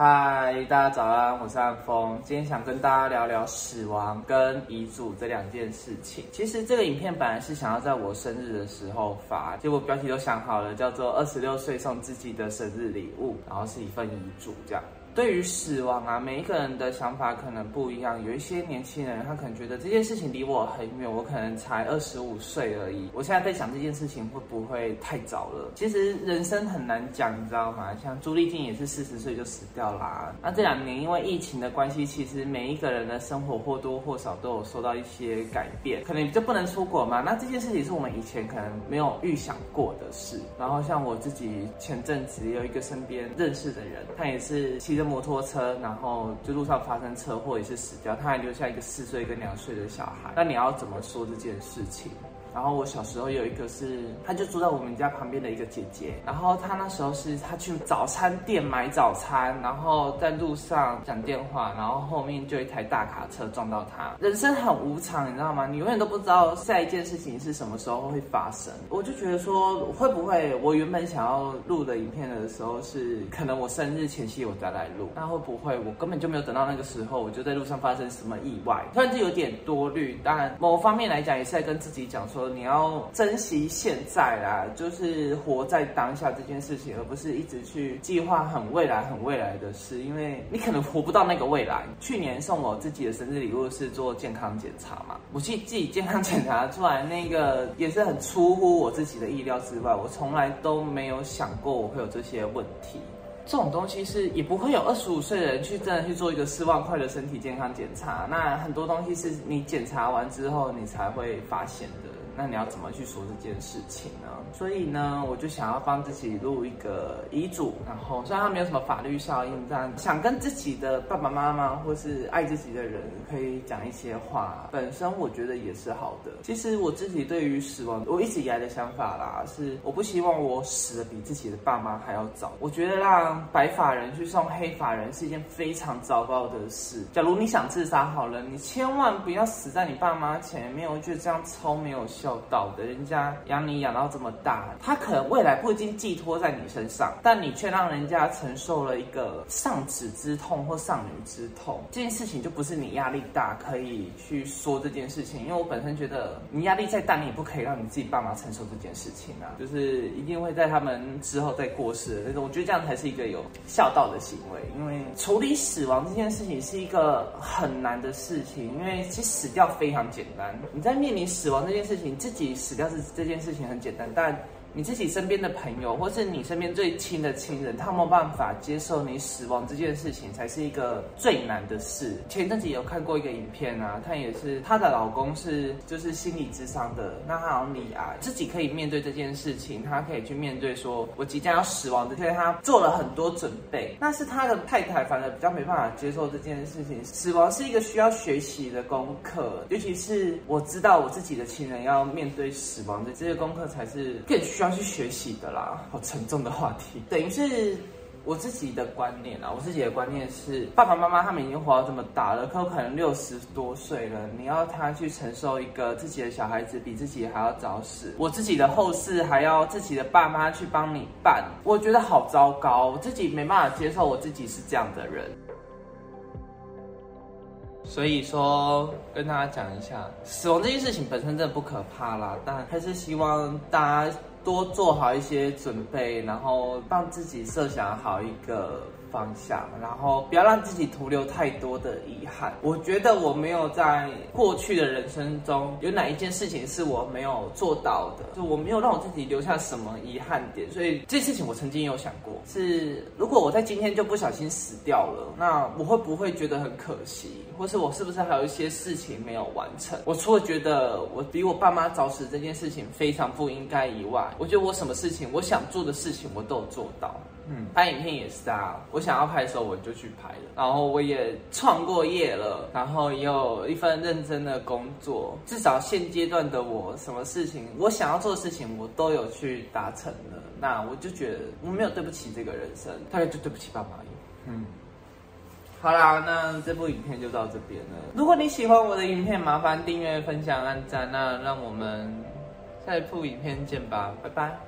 嗨，大家早安，我是安峰。今天想跟大家聊聊死亡跟遗嘱这两件事情。其实这个影片本来是想要在我生日的时候发，结果标题都想好了，叫做“二十六岁送自己的生日礼物”，然后是一份遗嘱这样。对于死亡啊，每一个人的想法可能不一样。有一些年轻人，他可能觉得这件事情离我很远，我可能才二十五岁而已。我现在在想这件事情会不会太早了？其实人生很难讲，你知道吗？像朱丽静也是四十岁就死掉啦。那这两年因为疫情的关系，其实每一个人的生活或多或少都有受到一些改变，可能就不能出国嘛。那这件事情是我们以前可能没有预想过的事。然后像我自己前阵子有一个身边认识的人，他也是骑着。摩托车，然后就路上发生车祸，也是死掉，他还留下一个四岁跟两岁的小孩。那你要怎么说这件事情？然后我小时候有一个是，他就住在我们家旁边的一个姐姐。然后他那时候是他去早餐店买早餐，然后在路上讲电话，然后后面就一台大卡车撞到他。人生很无常，你知道吗？你永远都不知道下一件事情是什么时候会发生。我就觉得说，会不会我原本想要录的影片的时候是，可能我生日前夕我再来录，那会不会我根本就没有等到那个时候，我就在路上发生什么意外？突然就有点多虑。当然，某方面来讲也是在跟自己讲说。说你要珍惜现在啦，就是活在当下这件事情，而不是一直去计划很未来、很未来的事，因为你可能活不到那个未来。去年送我自己的生日礼物是做健康检查嘛，我去自己健康检查出来，那个也是很出乎我自己的意料之外，我从来都没有想过我会有这些问题。这种东西是也不会有二十五岁的人去真的去做一个四万块的身体健康检查，那很多东西是你检查完之后你才会发现的。那你要怎么去说这件事情呢？所以呢，我就想要帮自己录一个遗嘱，然后虽然它没有什么法律效应，但想跟自己的爸爸妈妈或是爱自己的人可以讲一些话，本身我觉得也是好的。其实我自己对于死亡，我一直以来的想法啦，是我不希望我死的比自己的爸妈还要早。我觉得让白发人去送黑发人是一件非常糟糕的事。假如你想自杀好了，你千万不要死在你爸妈前面，我觉得这样超没有效。到的，人家养你养到这么大，他可能未来不一定寄托在你身上，但你却让人家承受了一个丧子之痛或丧女之痛，这件事情就不是你压力大可以去说这件事情。因为我本身觉得，你压力再大，你也不可以让你自己爸妈承受这件事情啊，就是一定会在他们之后再过世的那种。我觉得这样才是一个有孝道的行为，因为处理死亡这件事情是一个很难的事情，因为其实死掉非常简单，你在面临死亡这件事情。自己死掉是这件事情很简单，但。你自己身边的朋友，或是你身边最亲的亲人，他没有办法接受你死亡这件事情，才是一个最难的事。前阵子有看过一个影片啊，她也是她的老公是就是心理智商的，那她好像离癌，自己可以面对这件事情，她可以去面对说我即将要死亡的，所以她做了很多准备。那是她的太太反而比较没办法接受这件事情，死亡是一个需要学习的功课，尤其是我知道我自己的亲人要面对死亡的这些功课，才是更需要。要去学习的啦，好沉重的话题。等于是我自己的观念啊，我自己的观念是，爸爸妈妈他们已经活到这么大了，可可能六十多岁了，你要他去承受一个自己的小孩子比自己还要早死，我自己的后事还要自己的爸妈去帮你办，我觉得好糟糕，我自己没办法接受我自己是这样的人。所以说，跟大家讲一下，死亡这件事情本身真的不可怕啦，但还是希望大家。多做好一些准备，然后让自己设想好一个。方向，然后不要让自己徒留太多的遗憾。我觉得我没有在过去的人生中有哪一件事情是我没有做到的，就我没有让我自己留下什么遗憾点。所以这事情我曾经有想过，是如果我在今天就不小心死掉了，那我会不会觉得很可惜？或是我是不是还有一些事情没有完成？我除了觉得我比我爸妈早死这件事情非常不应该以外，我觉得我什么事情我想做的事情我都有做到。嗯，拍影片也是啊。我想要拍的时候，我就去拍了。然后我也创过业了，然后也有一份认真的工作。至少现阶段的我，什么事情我想要做的事情，我都有去达成了。那我就觉得我没有对不起这个人生，大概就对不起爸妈嗯，好啦，那这部影片就到这边了。如果你喜欢我的影片，麻烦订阅、分享、按赞。那让我们下一部影片见吧，拜拜。